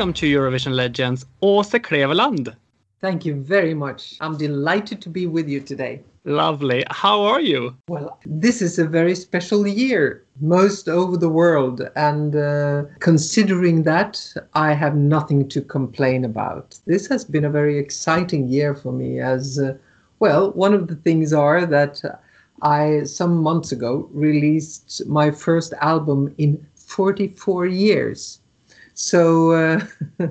welcome to Eurovision Legends, Åse Kleveland. Thank you very much. I'm delighted to be with you today. Lovely. How are you? Well, this is a very special year, most over the world. And uh, considering that, I have nothing to complain about. This has been a very exciting year for me, as uh, well, one of the things are that I, some months ago, released my first album in 44 years. So, uh,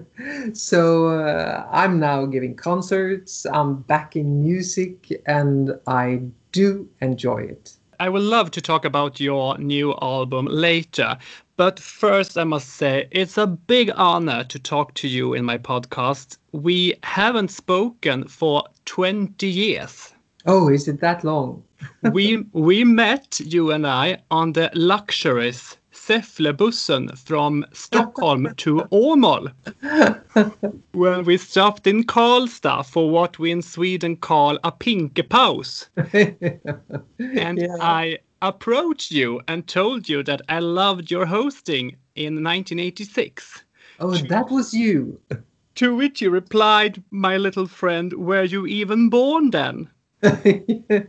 so uh, I'm now giving concerts. I'm back in music, and I do enjoy it. I would love to talk about your new album later. But first, I must say it's a big honor to talk to you in my podcast. We haven't spoken for 20 years. Oh, is it that long? we we met you and I on the luxurious Säfflebussen from Stockholm to Åmål when we stopped in Karlstad for what we in Sweden call a pinkepaus. and yeah. I approached you and told you that I loved your hosting in 1986. Oh, that was you. To which you replied, my little friend, were you even born then? yeah.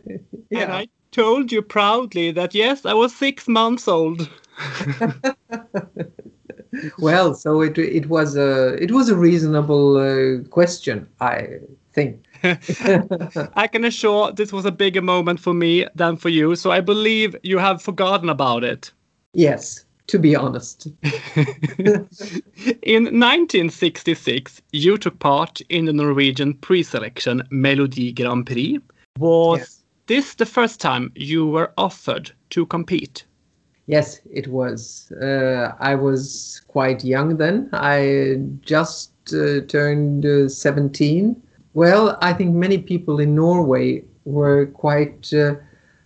And I told you proudly that yes, I was six months old. well, so it it was a it was a reasonable uh, question, I think. I can assure this was a bigger moment for me than for you, so I believe you have forgotten about it. Yes, to be honest. in 1966, you took part in the Norwegian pre-selection Melodi Grand Prix. Was yes. this the first time you were offered to compete? Yes, it was. Uh, I was quite young then. I just uh, turned uh, 17. Well, I think many people in Norway were quite, uh,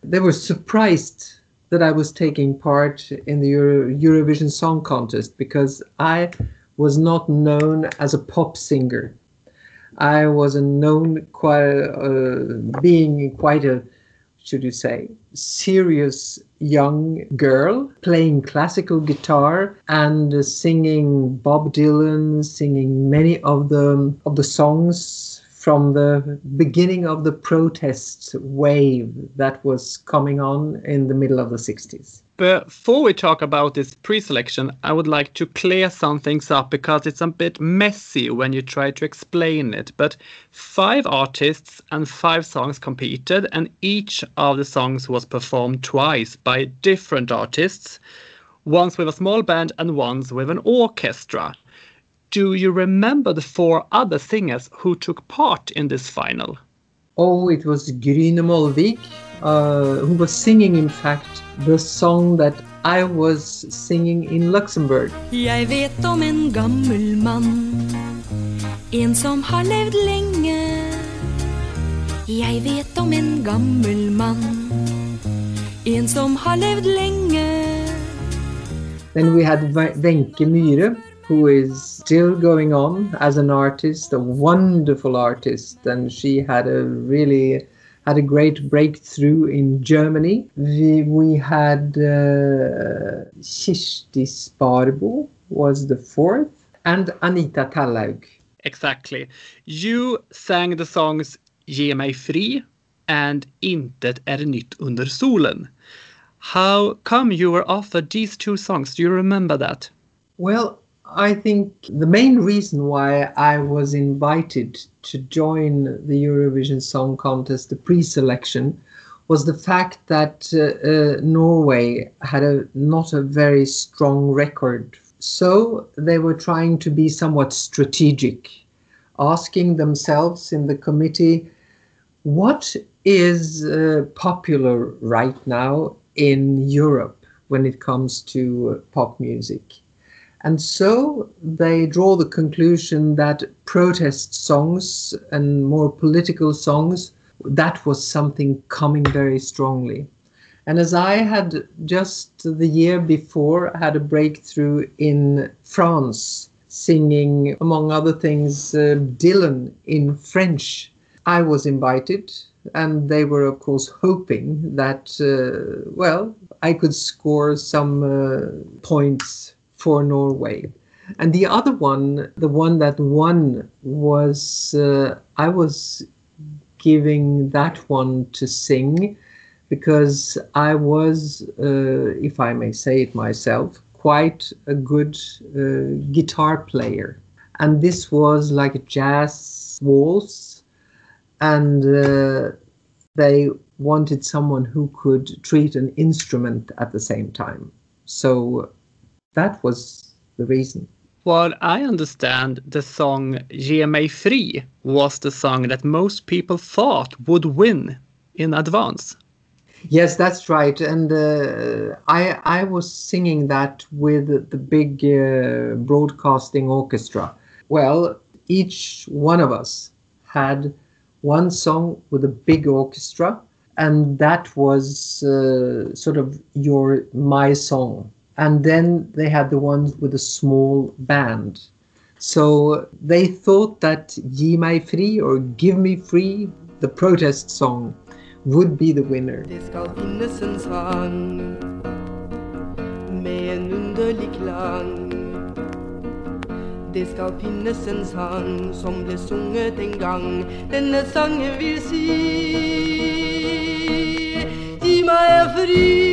they were surprised that I was taking part in the Euro- Eurovision Song Contest because I was not known as a pop singer. I was a known quite, uh, being quite a should you say, serious young girl playing classical guitar and singing Bob Dylan, singing many of the of the songs from the beginning of the protest wave that was coming on in the middle of the 60s. Before we talk about this pre-selection, I would like to clear some things up because it's a bit messy when you try to explain it. But five artists and five songs competed, and each of the songs was performed twice by different artists, once with a small band and once with an orchestra do you remember the four other singers who took part in this final? Oh, it was Grynet Molvik, uh, who was singing, in fact, the song that I was singing in Luxembourg. Jeg vet om en gammel mann, en som har levd lenge. Jeg vet om en gammel mann, en som har levd lenge. Then we had Wenche Myhre, who is still going on as an artist, a wonderful artist, and she had a really had a great breakthrough in Germany. We, we had uh, Kirsti Sparboe was the fourth, and Anita Tallaug. Exactly. You sang the songs Ge mig fri and Intet är nytt under solen. How come you were offered these two songs? Do you remember that? Well, I think the main reason why I was invited to join the Eurovision Song Contest, the pre selection, was the fact that uh, uh, Norway had a not a very strong record. So they were trying to be somewhat strategic, asking themselves in the committee what is uh, popular right now in Europe when it comes to pop music and so they draw the conclusion that protest songs and more political songs, that was something coming very strongly. And as I had just the year before had a breakthrough in France, singing, among other things, uh, Dylan in French, I was invited. And they were, of course, hoping that, uh, well, I could score some uh, points for Norway. And the other one, the one that won, was uh, I was giving that one to sing because I was, uh, if I may say it myself, quite a good uh, guitar player. And this was like a jazz waltz, and uh, they wanted someone who could treat an instrument at the same time. So that was the reason. What I understand, the song Ge mig fri was the song that most people thought would win in advance. Yes, that's right. And uh, I I was singing that with the big uh, broadcasting orchestra. Well, each one of us had one song with a big orchestra, and that was uh, sort of your my song. And then they had the ones with a small band. So they thought that Ge mig fri or Give Me Free, the protest song, would be the winner. Det skal finnes en sang som ble sunget en gang. Denne sangen vil si Gi meg fri,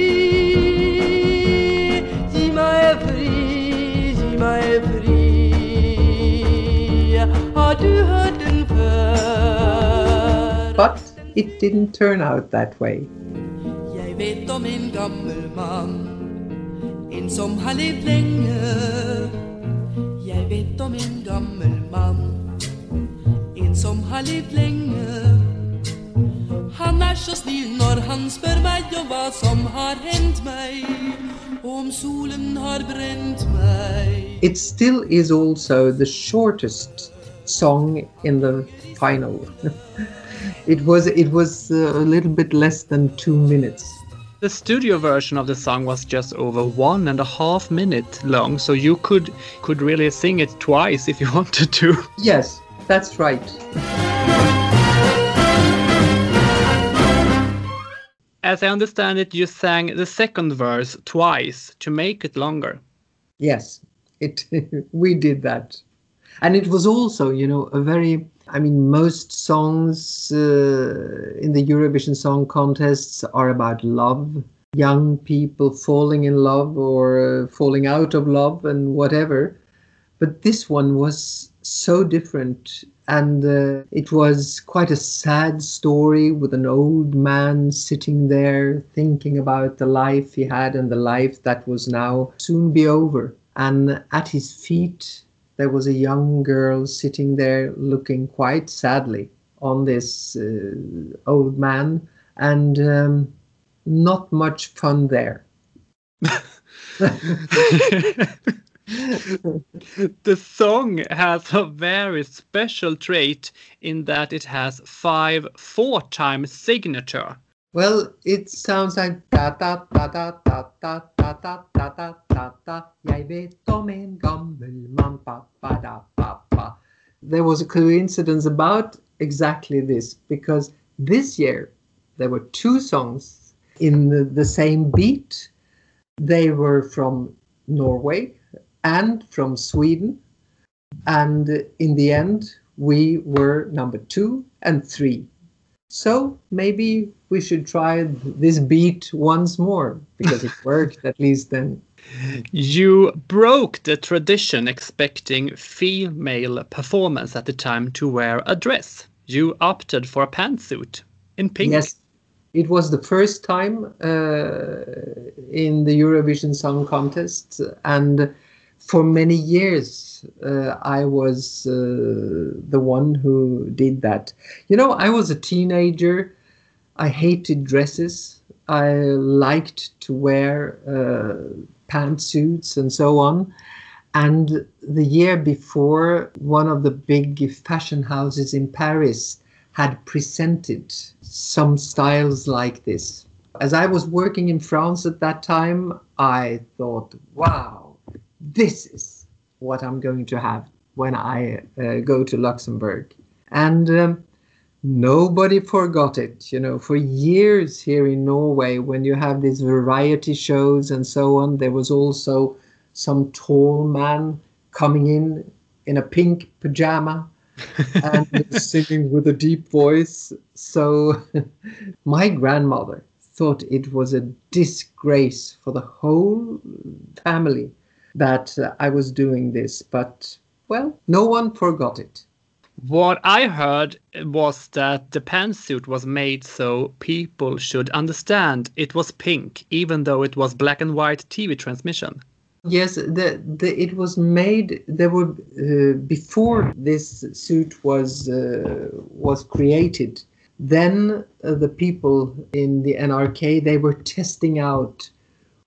But it didn't turn out that way. Jeg vet om en gammel mann, en som har levd lenge. Jeg vet om en gammel mann, en som har levd lenge. Han er så snill når han spør meg om hva som har hendt meg, og om solen har brent meg. It still is also the shortest song in the final. it was it was uh, a little bit less than two minutes. The studio version of the song was just over one and a half minute long, so you could could really sing it twice if you wanted to. Yes, that's right. As I understand it, you sang the second verse twice to make it longer. Yes, it we did that, and it was also you know a very. I mean, most songs uh, in the Eurovision Song Contests are about love, young people falling in love or uh, falling out of love and whatever. But this one was so different, and uh, it was quite a sad story with an old man sitting there thinking about the life he had and the life that was now soon be over. And at his feet, there was a young girl sitting there looking quite sadly on this uh, old man, and um, not much fun there. the song has a very special trait in that it has five four-time signature. Well, it sounds like da da da da da da da da da da da da. Jeg vet om en gammel mann pa pa da pa pa. There was a coincidence about exactly this because this year there were two songs in the, the same beat. They were from Norway and from Sweden, and in the end we were number two and three. So maybe we should try this beat once more because it worked at least then. You broke the tradition expecting female performance at the time to wear a dress. You opted for a pantsuit in pink. Yes, it was the first time uh, in the Eurovision Song Contest, and for many years uh, I was uh, the one who did that. You know, I was a teenager. I hated dresses. I liked to wear uh, pantsuits and so on. And the year before, one of the big fashion houses in Paris had presented some styles like this. As I was working in France at that time, I thought, wow, this is what I'm going to have when I uh, go to Luxembourg. And um, nobody forgot it. You know, for years here in Norway, when you have these variety shows and so on, there was also some tall man coming in in a pink pajama and singing with a deep voice. So my grandmother thought it was a disgrace for the whole family that uh, I was doing this, but well, no one forgot it. What I heard was that the pantsuit was made so people should understand it was pink, even though it was black and white TV transmission. Yes, the, the it was made. There were uh, before this suit was uh, was created. Then uh, the people in the NRK they were testing out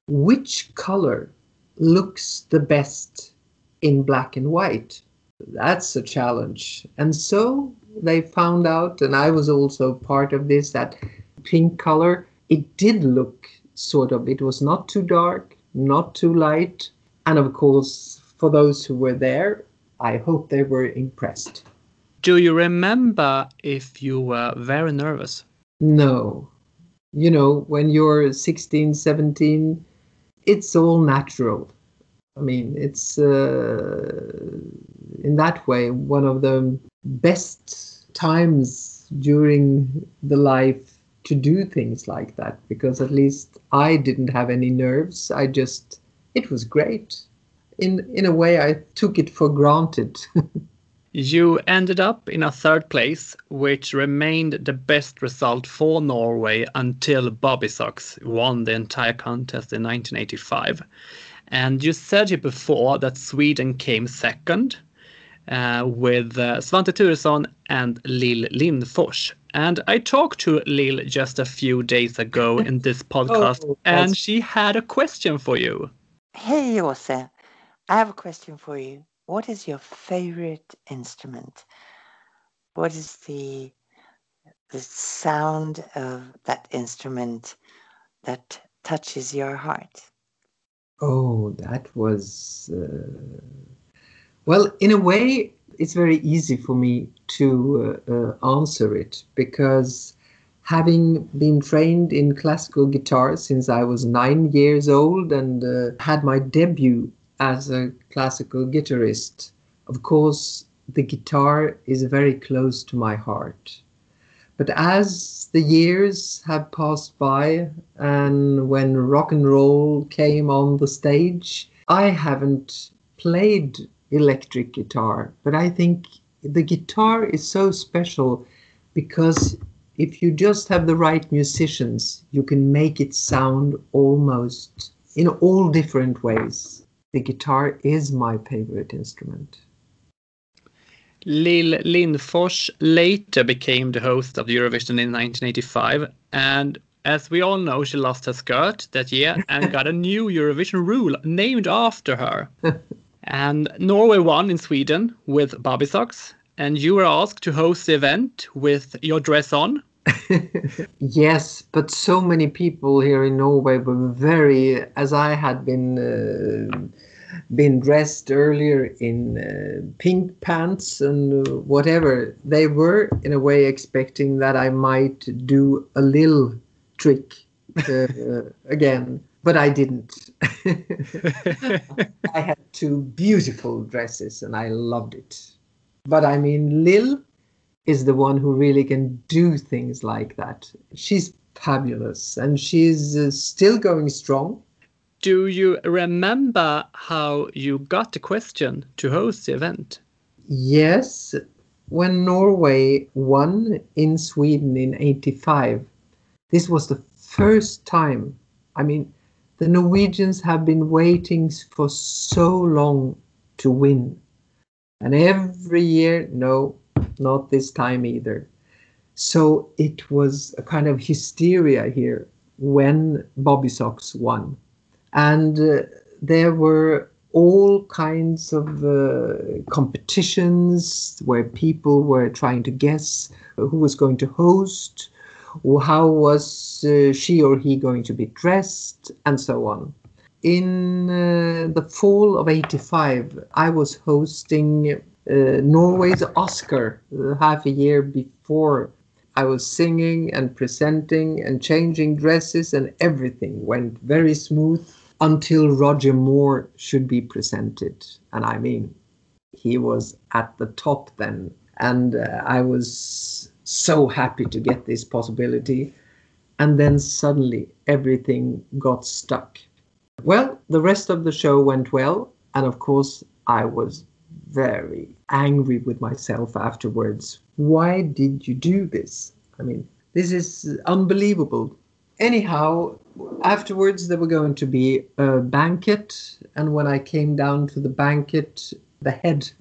which color looks the best in black and white. That's a challenge, and so they found out, and I was also part of this. That pink color it did look sort of. It was not too dark not too light. And of course, for those who were there, I hope they were impressed. Do you remember if you were very nervous? No. You know, when you're 16, 17, it's all natural. I mean, it's uh, in that way one of the best times during the life to do things like that because at least I didn't have any nerves. I just, it was great. In in a way, I took it for granted. you ended up in a third place, which remained the best result for Norway until Bobbysocks won the entire contest in 1985. And you said it before that Sweden came second uh, with uh, Svante Thuresson and Lill Lindfors. And I talked to Lill just a few days ago in this podcast, oh, and she had a question for you. Hey, Åse. I have a question for you. What is your favorite instrument? What is the the sound of that instrument that touches your heart? Oh, that was uh, well, in a way, it's very easy for me to uh, uh, answer it because having been trained in classical guitar since I was nine years old and uh, had my debut as a classical guitarist, of course, the guitar is very close to my heart. But as the years have passed by and when rock and roll came on the stage, I haven't played electric guitar. But I think the guitar is so special because if you just have the right musicians, you can make it sound almost in all different ways. The guitar is my favorite instrument. Lill Lindfors later became the host of Eurovision in 1985, and as we all know, she lost her skirt that year and got a new Eurovision rule named after her. And Norway won in Sweden with Bobbysocks, and you were asked to host the event with your dress on. yes, but so many people here in Norway were very, as I had been uh, been dressed earlier in uh, pink pants and uh, whatever. They were in a way expecting that I might do a little trick uh, again but I didn't. I had two beautiful dresses and I loved it. But I mean, Lill is the one who really can do things like that. She's fabulous and she's uh, still going strong. Do you remember how you got the question to host the event? Yes, when Norway won in Sweden in 85, this was the first time. I mean, the Norwegians have been waiting for so long to win. And every year, no, not this time either. So it was a kind of hysteria here when Bobbysocks won. And uh, there were all kinds of uh, competitions where people were trying to guess who was going to host, how was uh, she or he going to be dressed, and so on. In uh, the fall of 85, I was hosting Norway's Oscar uh, half a year before. I was singing and presenting and changing dresses, and everything went very smooth. until Roger Moore should be presented. And I mean, he was at the top then. And uh, I was so happy to get this possibility. And then suddenly everything got stuck. Well, the rest of the show went well. And of course, I was very angry with myself afterwards. Why did you do this? I mean, this is unbelievable. Anyhow, afterwards, there were going to be a banquet. And when I came down to the banquet, the head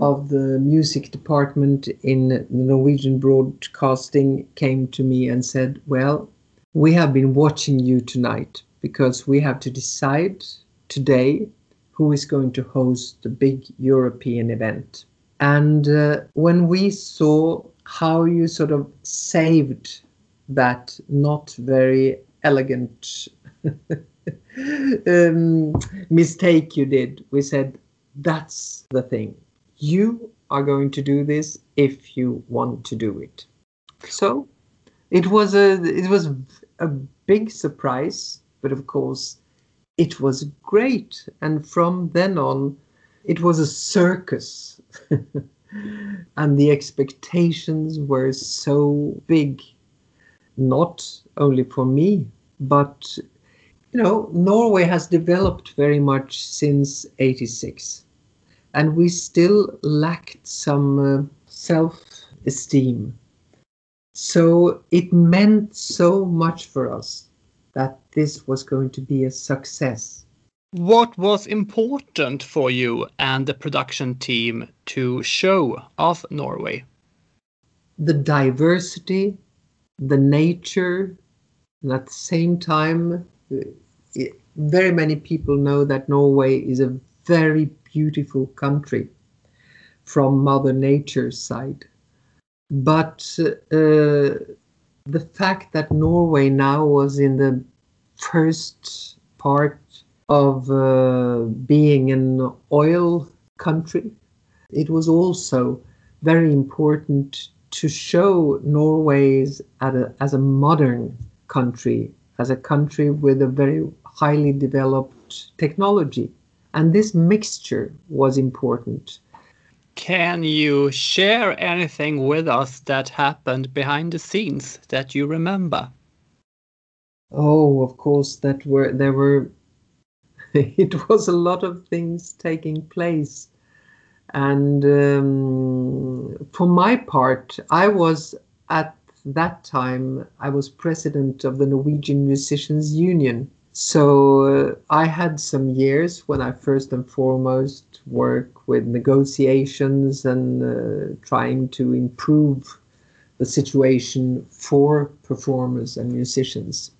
of the music department in the Norwegian Broadcasting came to me and said, Well, we have been watching you tonight because we have to decide today who is going to host the big European event. And uh, when we saw how you sort of saved that not very elegant um, mistake you did, we said, that's the thing. You are going to do this if you want to do it. So it was a it was a big surprise, but of course it was great. And from then on, it was a circus. and the expectations were so big, not only for me, but you know, Norway has developed very much since 86, and we still lacked some uh, self esteem. So it meant so much for us that this was going to be a success. What was important for you and the production team to show of Norway? The diversity, the nature, and at the same time, very many people know that Norway is a very beautiful country from Mother Nature's side. But uh, the fact that Norway now was in the first part of uh, being an oil country, it was also very important to show Norway as a, as a modern country, as a country with a very highly developed technology. And this mixture was important. Can you share anything with us that happened behind the scenes that you remember? Oh, of course, that were there were. it was a lot of things taking place, and um, for my part, I was at that time I was president of the Norwegian Musicians Union, so uh, I had some years when I first and foremost work with negotiations and uh, trying to improve the situation for performers and musicians.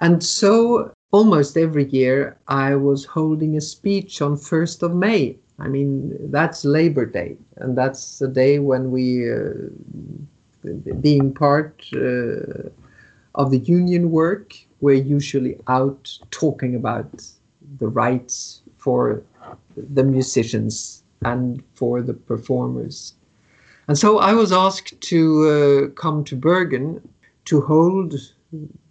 And so almost every year I was holding a speech on 1st of May. I mean, that's Labor Day, and that's the day when we, uh, being part uh, of the union work, we're usually out talking about the rights for the musicians and for the performers. And so I was asked to uh, come to Bergen to hold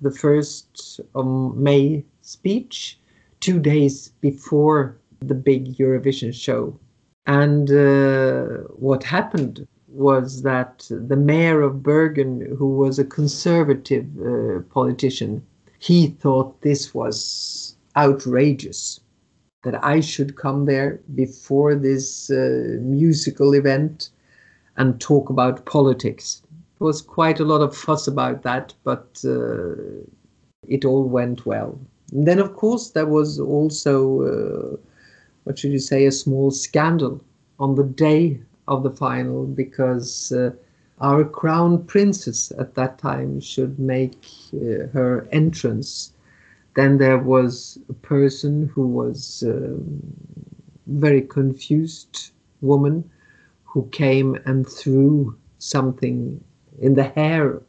the first of May speech two days before the big Eurovision show. And uh, what happened was that the mayor of Bergen, who was a conservative uh, politician, he thought this was outrageous that I should come there before this uh, musical event and talk about politics. Was quite a lot of fuss about that, but uh, it all went well. And then, of course, there was also, uh, what should you say, a small scandal on the day of the final because uh, our crown princess at that time should make uh, her entrance. Then there was a person who was um, very confused woman who came and threw something in the hair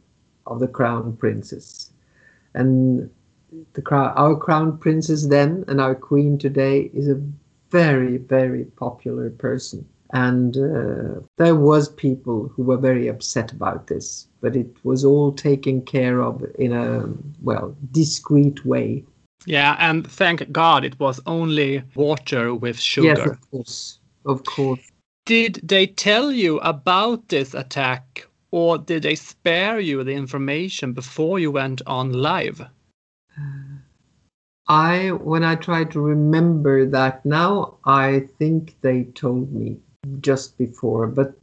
of the crown princess. And the crown, our crown princess then and our queen today is a very, very popular person and uh, there was people who were very upset about this but it was all taken care of in a well discreet way Yeah, and thank God it was only water with sugar. Yes, of course. Of course. Did they tell you about this attack or did they spare you the information before you went on live? Uh, I, when I try to remember that now, I think they told me just before, but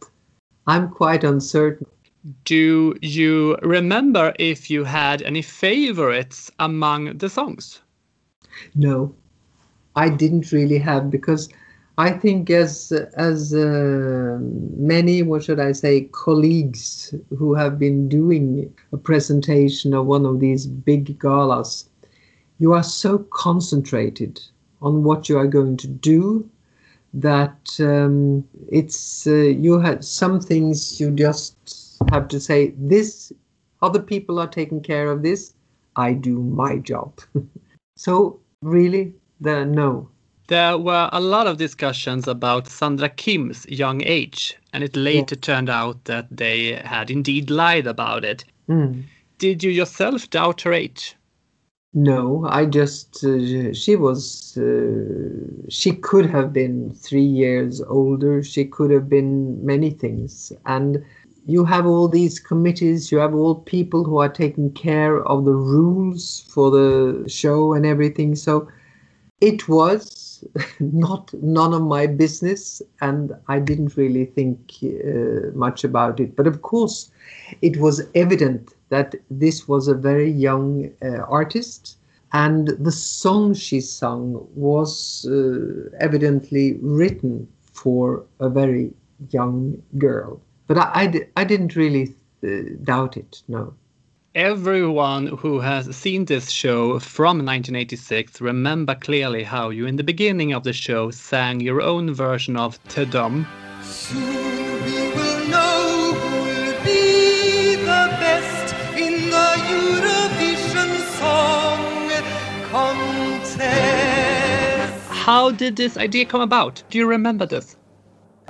I'm quite uncertain. Do you remember if you had any favorites among the songs? No, I didn't really have because I think as as uh, many, what should I say, colleagues who have been doing a presentation of one of these big galas, you are so concentrated on what you are going to do that um, it's uh, you had some things you just have to say this other people are taking care of this. I do my job. So really the no There were a lot of discussions about Sandra Kim's young age, and it later turned out that they had indeed lied about it. Mm. Did you yourself doubt her age? no i just uh, she was uh, she could have been three years older she could have been many things and you have all these committees you have all people who are taking care of the rules for the show and everything so it was not none of my business and i didn't really think uh, much about it. But of course it was evident that this was a very young uh, artist and the song she sung was uh, evidently written for a very young girl. But i, didn't really uh, doubt it no Everyone who has seen this show from 1986 remember clearly how you in the beginning of the show sang your own version of Te Deum. Soon we will know who will be the best in the Eurovision Song Contest. How did this idea come about? Do you remember this?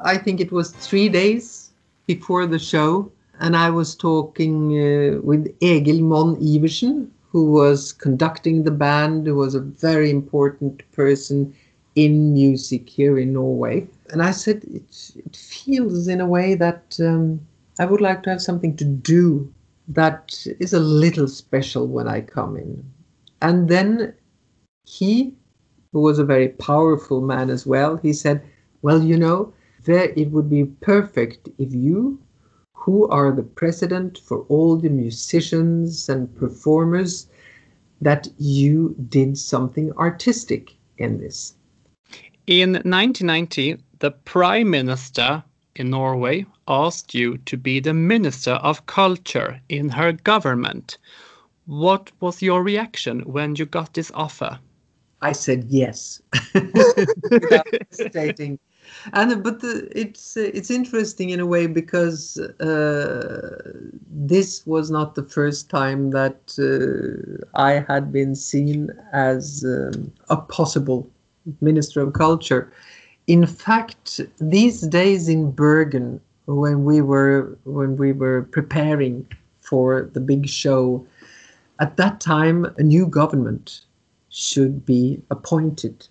I think it was three days before the show, and I was talking uh, with Egil Monn-Iversen, who was conducting the band, who was a very important person in music here in Norway. And I said, it, it feels in a way that um, I would like to have something to do that is a little special when I come in. And then he, who was a very powerful man as well, he said, Well, you know, there it would be perfect if you, who are the president for all the musicians and performers, that you did something artistic in this. In 1990, the Prime Minister in Norway asked you to be the Minister of Culture in her government. What was your reaction when you got this offer? I said yes, without hesitating. And but the, it's uh, it's interesting in a way because uh, this was not the first time that uh, I had been seen as um, a possible minister of culture. In fact, these days in Bergen, when we were when we were preparing for the big show, at that time a new government should be appointed.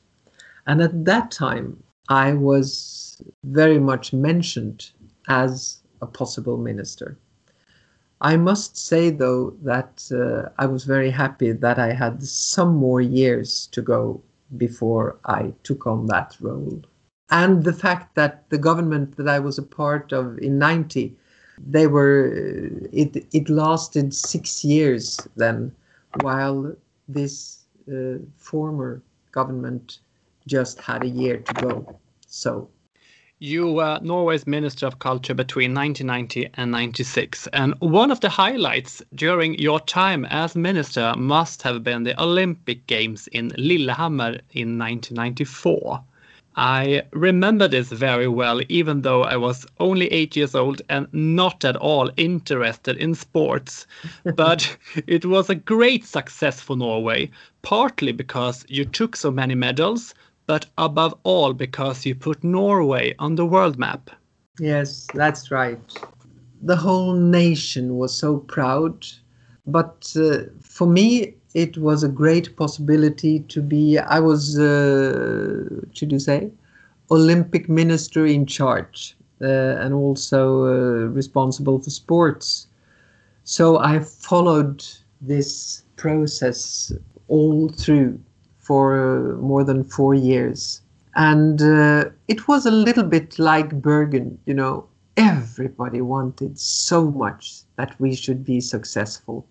And at that time, I was very much mentioned as a possible minister. I must say, though, that uh, I was very happy that I had some more years to go before I took on that role. And the fact that the government that I was a part of in 90, they were, uh, it, it lasted six years then, while this uh, former government just had a year to go. So You were Norway's Minister of Culture between 1990 and 96, and one of the highlights during your time as minister must have been the Olympic Games in Lillehammer in 1994. I remember this very well, even though I was only eight years old and not at all interested in sports. but it was a great success for Norway, partly because you took so many medals, but above all because you put Norway on the world map. Yes, that's right. The whole nation was so proud. But uh, for me, it was a great possibility to be. I was, uh, should you say, Olympic minister in charge uh, and also uh, responsible for sports. So I followed this process all through for uh, more than four years. And uh, it was a little bit like Bergen, you know, everybody wanted so much that we should be successful.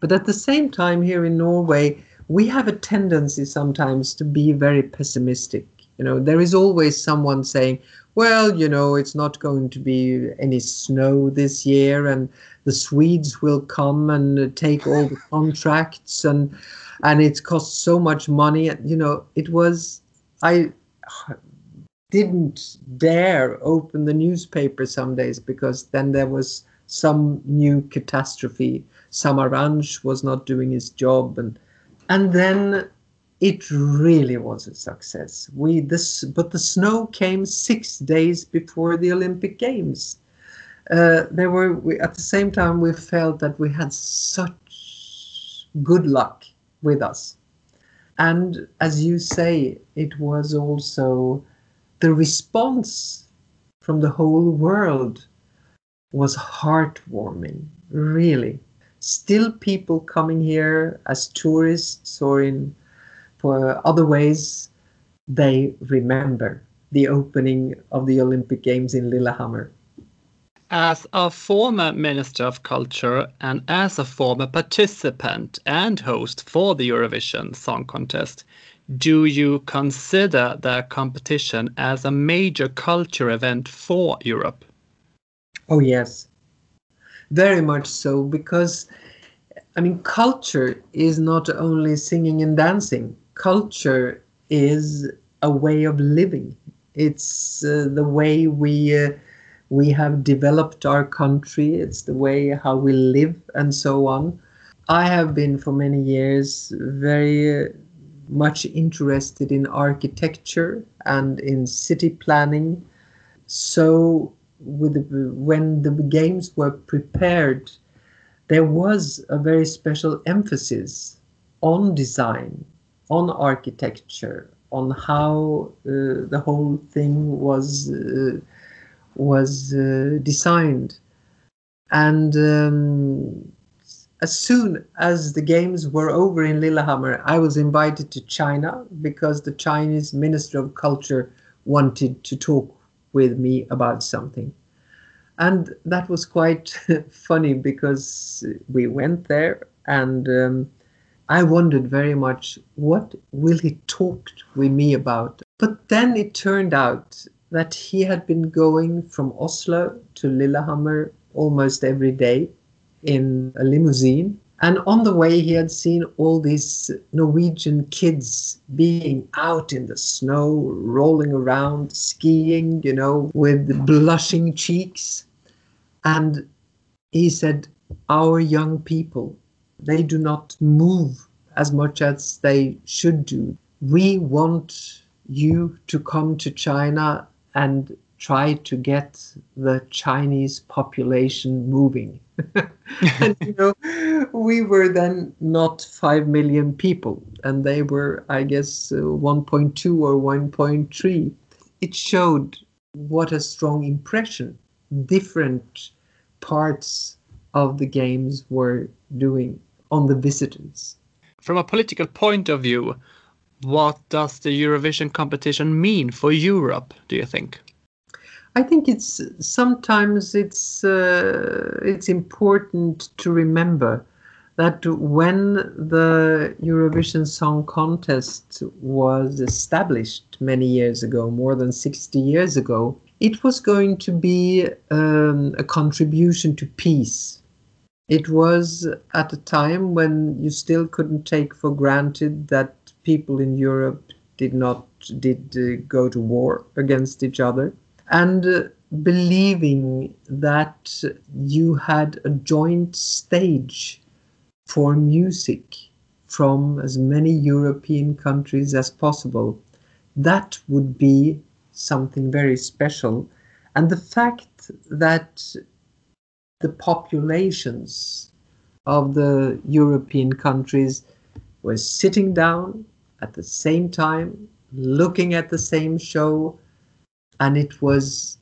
But at the same time, here in Norway, we have a tendency sometimes to be very pessimistic. You know, there is always someone saying, well, you know, it's not going to be any snow this year, and the Swedes will come and take all the contracts, and and it cost so much money. And you know, it was I didn't dare open the newspaper some days because then there was some new catastrophe. Samaranch was not doing his job, and and then it really was a success. We this, but the snow came six days before the Olympic Games. Uh, there were we, at the same time we felt that we had such good luck with us, and as you say, it was also the response from the whole world was heartwarming, really. Still, people coming here as tourists or in for other ways, they remember the opening of the Olympic Games in Lillehammer. As a former Minister of Culture and as a former participant and host for the Eurovision Song Contest, do you consider the competition as a major culture event for Europe? Oh, yes, very much so, because I mean, culture is not only singing and dancing, culture is a way of living. It's uh, the way we. Uh, we have developed our country, it's the way how we live, and so on. I have been for many years very uh, much interested in architecture and in city planning. So, with the, when the games were prepared, there was a very special emphasis on design, on architecture, on how uh, the whole thing was uh, was uh, designed, and um, as soon as the games were over in Lillehammer, I was invited to China because the Chinese Minister of Culture wanted to talk with me about something. And that was quite funny because we went there and um, I wondered very much what will he talk with me about. But then it turned out that he had been going from Oslo to Lillehammer almost every day in a limousine. And on the way, he had seen all these Norwegian kids being out in the snow, rolling around, skiing, you know, with blushing cheeks. And he said, Our young people, they do not move as much as they should do. We want you to come to China and try to get the Chinese population moving. and you know, we were then not 5 million people, and they were, I guess, uh, 1.2 or 1.3. It showed what a strong impression different parts of the games were doing on the visitors. From a political point of view, what does the Eurovision competition mean for Europe, do you think? I think it's sometimes it's uh, it's important to remember that when the Eurovision Song Contest was established many years ago, more than 60 years ago, it was going to be um, a contribution to peace. It was at a time when you still couldn't take for granted that people in Europe did not did uh, go to war against each other and uh, believing that you had a joint stage for music from as many European countries as possible, that would be something very special. And the fact that the populations of the European countries were sitting down at the same time, looking at the same show, and it was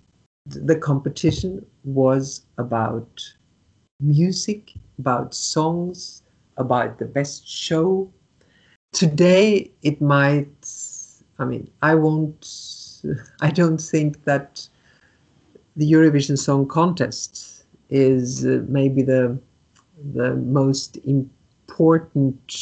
the competition was about music, about songs, about the best show. Today, it might, I mean, I won't, I don't think that the Eurovision Song Contest is uh, maybe the the most important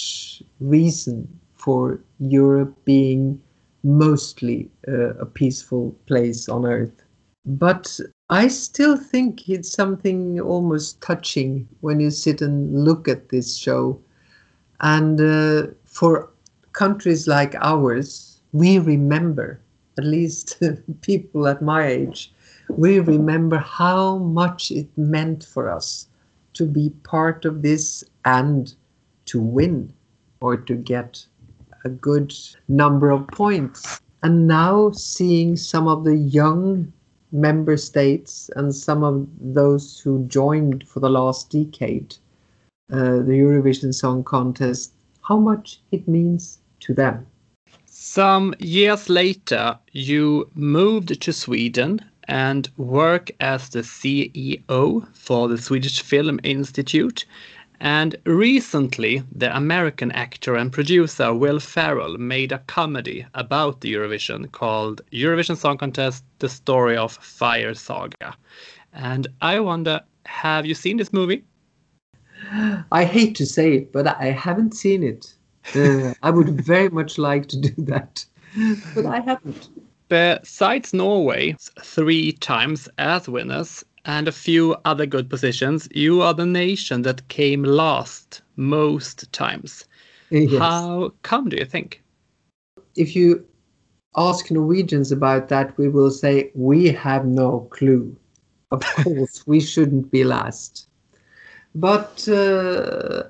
reason for Europe being mostly uh, a peaceful place on earth. But I still think it's something almost touching when you sit and look at this show. And uh, for countries like ours, we remember, at least people at my age, we remember how much it meant for us to be part of this and to win or to get a good number of points. And now seeing some of the young member states and some of those who joined for the last decade uh, the Eurovision Song Contest, how much it means to them. Some years later, you moved to Sweden and work as the CEO for the Swedish Film Institute. And recently, the American actor and producer Will Ferrell made a comedy about the Eurovision called Eurovision Song Contest The Story of Fire Saga. And I wonder, have you seen this movie? I hate to say it, but I haven't seen it. Uh, I would very much like to do that, but I haven't. Besides Norway, three times as winners, and a few other good positions, you are the nation that came last most times. Yes. How come, do you think? If you ask Norwegians about that, we will say, We have no clue. Of course, we shouldn't be last. But uh,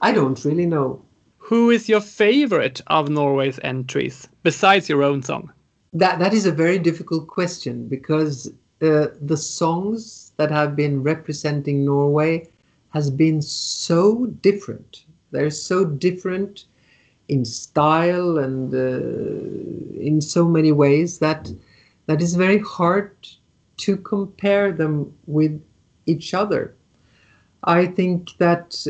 I don't really know. Who is your favorite of Norway's entries, besides your own song? That that is a very difficult question because uh, the songs that have been representing Norway has been so different. They're so different in style and uh, in so many ways that that is very hard to compare them with each other. I think that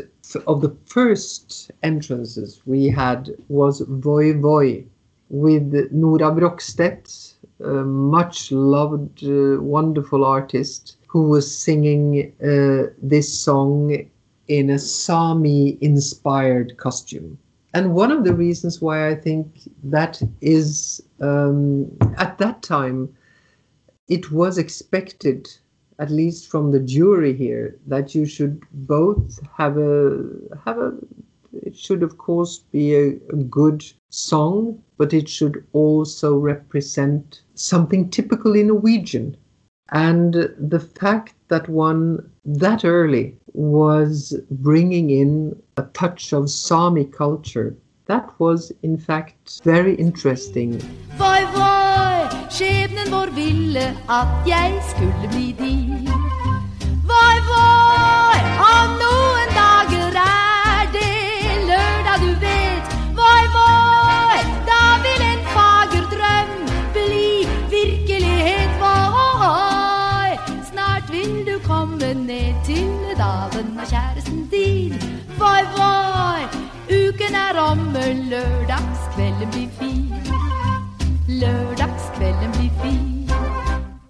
of the first entrances we had was Voi Voi with Nora Brockstedt, a much loved, uh, wonderful artist who was singing uh, this song in a Sami inspired costume. And one of the reasons why I think that is, um, at that time, it was expected, at least from the jury here, that you should both have a have a it should, of course, be a, a good song, but it should also represent something typically Norwegian. And the fact that one that early was bringing in a touch of Sami culture, that was in fact very interesting. Skjebnen vår ville at jeg skulle bli din. Daven av kjæresten din. Voi, voi, uken er omme, lørdagskvelden blir fin. Lørdagskvelden blir fin.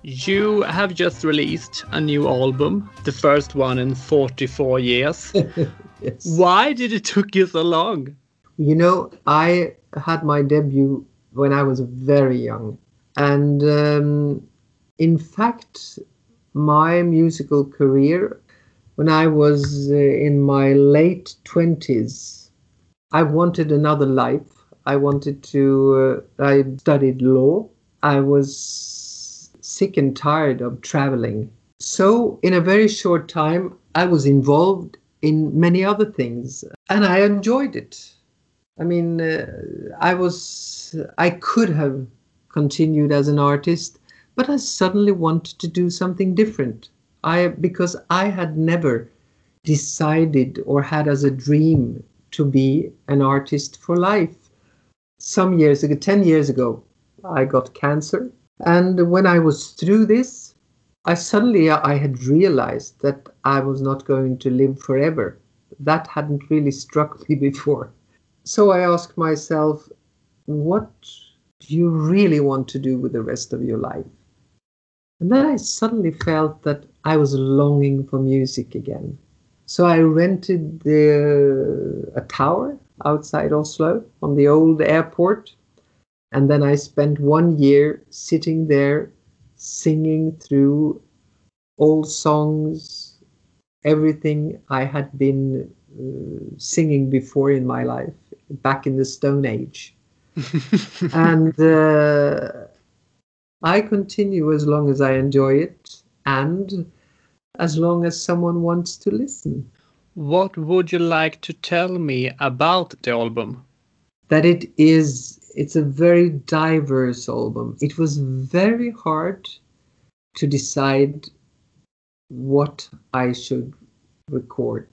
You have just released a new album, the first one in 44 years. yes. Why did it took you so long? You know, I had my debut when I was very young. And um, in fact, my musical career when I was uh, in my late 20s. I wanted another life. I wanted to, uh, I studied law. I was sick and tired of traveling. So, in a very short time, I was involved in many other things and I enjoyed it. I mean, uh, I was, I could have continued as an artist, but I suddenly wanted to do something different. I because I had never decided or had as a dream to be an artist for life. Some years ago, 10 years ago, I got cancer. And when I was through this, I suddenly uh, I had realized that I was not going to live forever. That hadn't really struck me before. So I asked myself, what do you really want to do with the rest of your life? And then I suddenly felt that I was longing for music again. So I rented the, a tower outside Oslo on the old airport. And then I spent one year sitting there singing through old songs, everything I had been uh, singing before in my life, back in the Stone Age. and uh, I continue as long as I enjoy it and as long as someone wants to listen. What would you like to tell me about the album? That it is it's a very diverse album. It was very hard to decide what I should record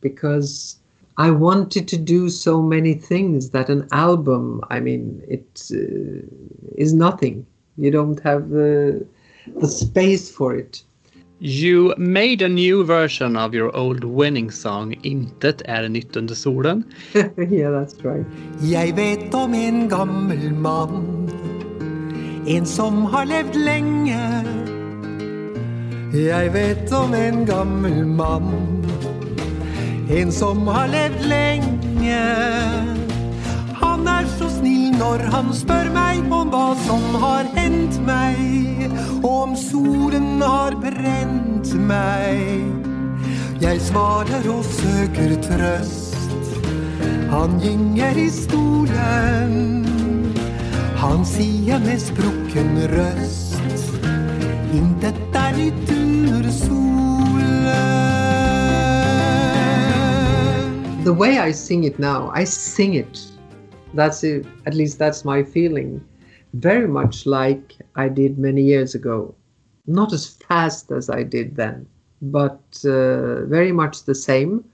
because I wanted to do so many things that an album, I mean, it uh, is nothing. You don't have the, the space for it. You made a new version of your old winning song Intet är nytt under solen. yeah, that's right. Jeg vet om en gammel mann, en som har levd lenge. Jeg vet om en gammel mann, en som har levd lenge. Når han spør meg om hva som har hendt meg, og om solen har brent meg. Jeg svarer og søker trøst. Han gynger i stolen. Han sier med sprukken røst. Intet er nytt under solen. The way I sing it now, I sing it. That's it. At least that's my feeling. Very much like I did many years ago. Not as fast as I did then, but uh, very much the same.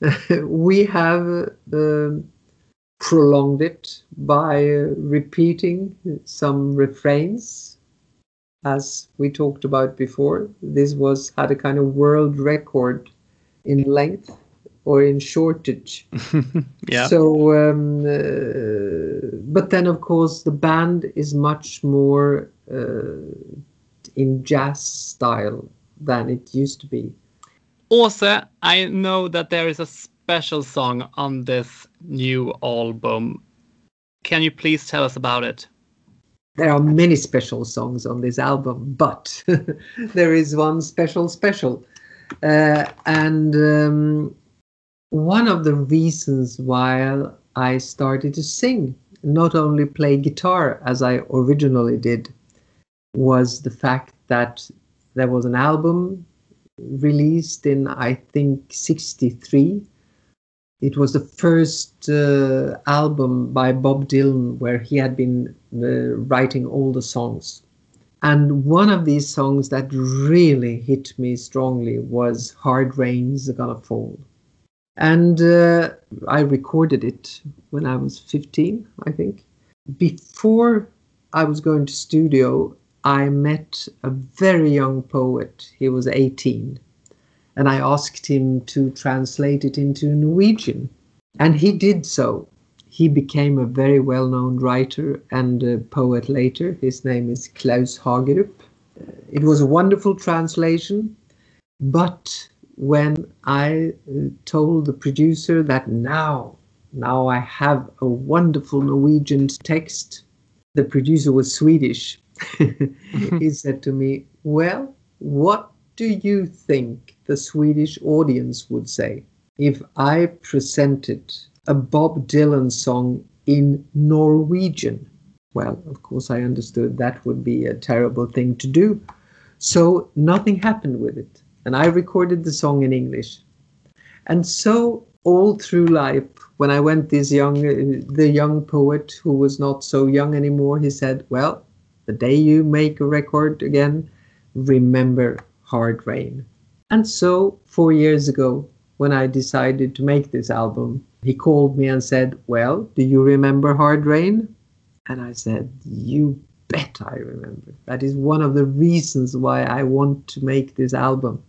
we have uh, prolonged it by repeating some refrains as we talked about before this was had a kind of world record in length or in shortage yeah. so um, uh, but then of course the band is much more uh, in jazz style than it used to be Also, I know that there is a special song on this new album. Can you please tell us about it? there are many special songs on this album, but there is one special special. Uh, and um, one of the reasons why I started to sing, not only play guitar as I originally did, was the fact that there was an album released in, I think, 63. It was the first uh, album by Bob Dylan where he had been uh, writing all the songs. And one of these songs that really hit me strongly was Hard Rain's Gonna Fall. And uh, I recorded it when I was 15, I think. Before I was going to studio, I met a very young poet. He was 18. And I asked him to translate it into Norwegian. And he did so. He became a very well known writer and poet later. His name is Klaus Hagerup. It was a wonderful translation. But when I uh, told the producer that now, now I have a wonderful Norwegian text, the producer was Swedish. he said to me, Well, what do you think the Swedish audience would say if I presented a Bob Dylan song in Norwegian? Well, of course, I understood that would be a terrible thing to do. So nothing happened with it. And I recorded the song in English. And so all through life, when I went this young, uh, the young poet who was not so young anymore, he said, "Well, the day you make a record again, remember Hard Rain." And so, four years ago, when I decided to make this album, he called me and said, Well, do you remember Hard Rain? And I said, You bet I remember. That is one of the reasons why I want to make this album.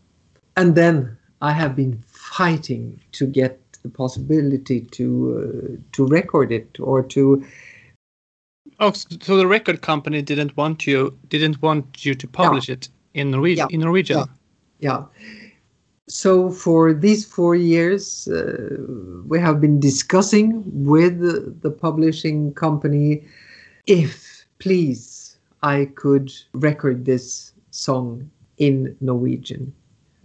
And then I have been fighting to get the possibility to uh, to record it or to Oh, so the record company didn't want you didn't want you to publish it in Norwegian. Yeah. In Norwegian. Yeah. yeah. So for these four years, uh, we have been discussing with the publishing company if, please, I could record this song in Norwegian.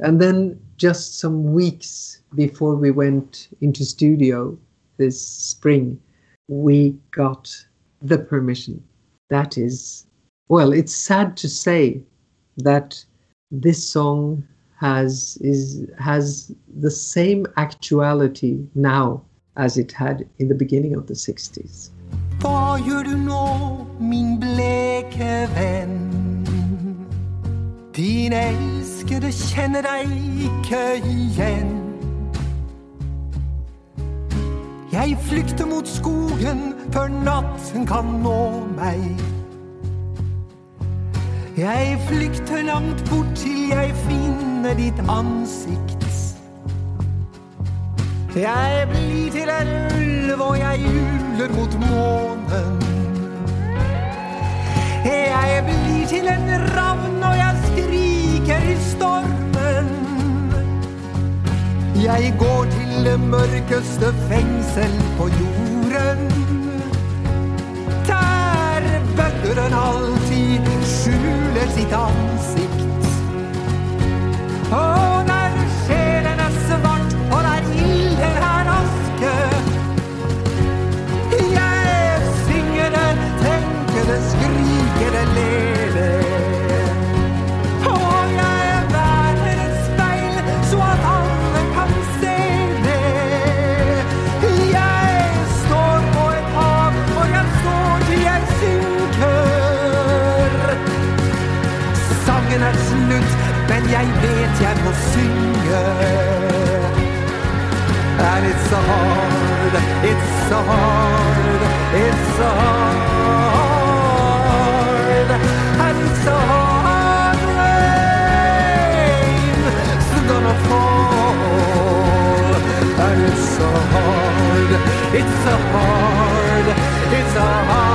And then just some weeks before we went into studio this spring, we got the permission. That is, well, it's sad to say that this song has is has the same actuality now as it had in the beginning of the 60s. Din elskede kjenner deg ikke igjen. Jeg flykter mot skogen før natten kan nå meg. Jeg flykter langt bort til jeg finner ditt ansikt. Jeg blir til en ulv, og jeg juler mot månen. Jeg blir til en ravn, og jeg skriker i stormen. Jeg går til det mørkeste fengsel på jorden. Der bødderen alltid skjuler sitt ansikt. Å der synge. And it's so hard, it's so hard, it's so hard, and it's so hard rain's gonna fall, and it's so hard, it's so hard, it's so hard,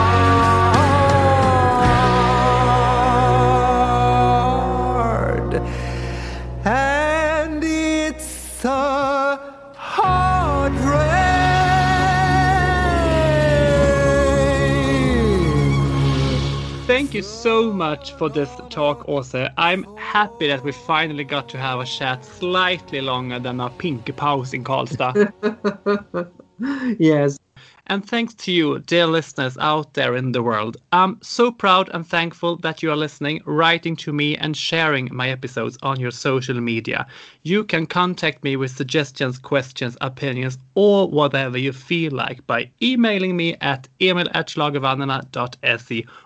Thank you so much for this talk, Åse. I'm happy that we finally got to have a chat slightly longer than our pink pause in Karlstad. yes. And thanks to you, dear listeners out there in the world. I'm so proud and thankful that you are listening, writing to me, and sharing my episodes on your social media. You can contact me with suggestions, questions, opinions, or whatever you feel like by emailing me at emil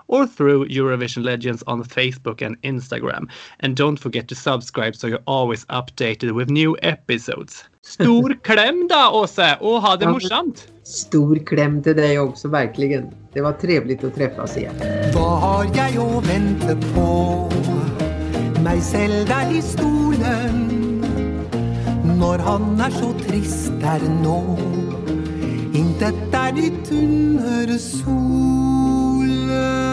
or through Eurovision Legends on Facebook and Instagram. And don't forget to subscribe so you're always updated with new episodes. Stor klem da, Åse, å ha det morsomt. Stor klem til deg også, virkelig. Det var trevlig å treffe oss igjen. Hva har jeg å vente på? Meg selv der i stolen. Når han er så trist der nå. Intet er nytt under sol.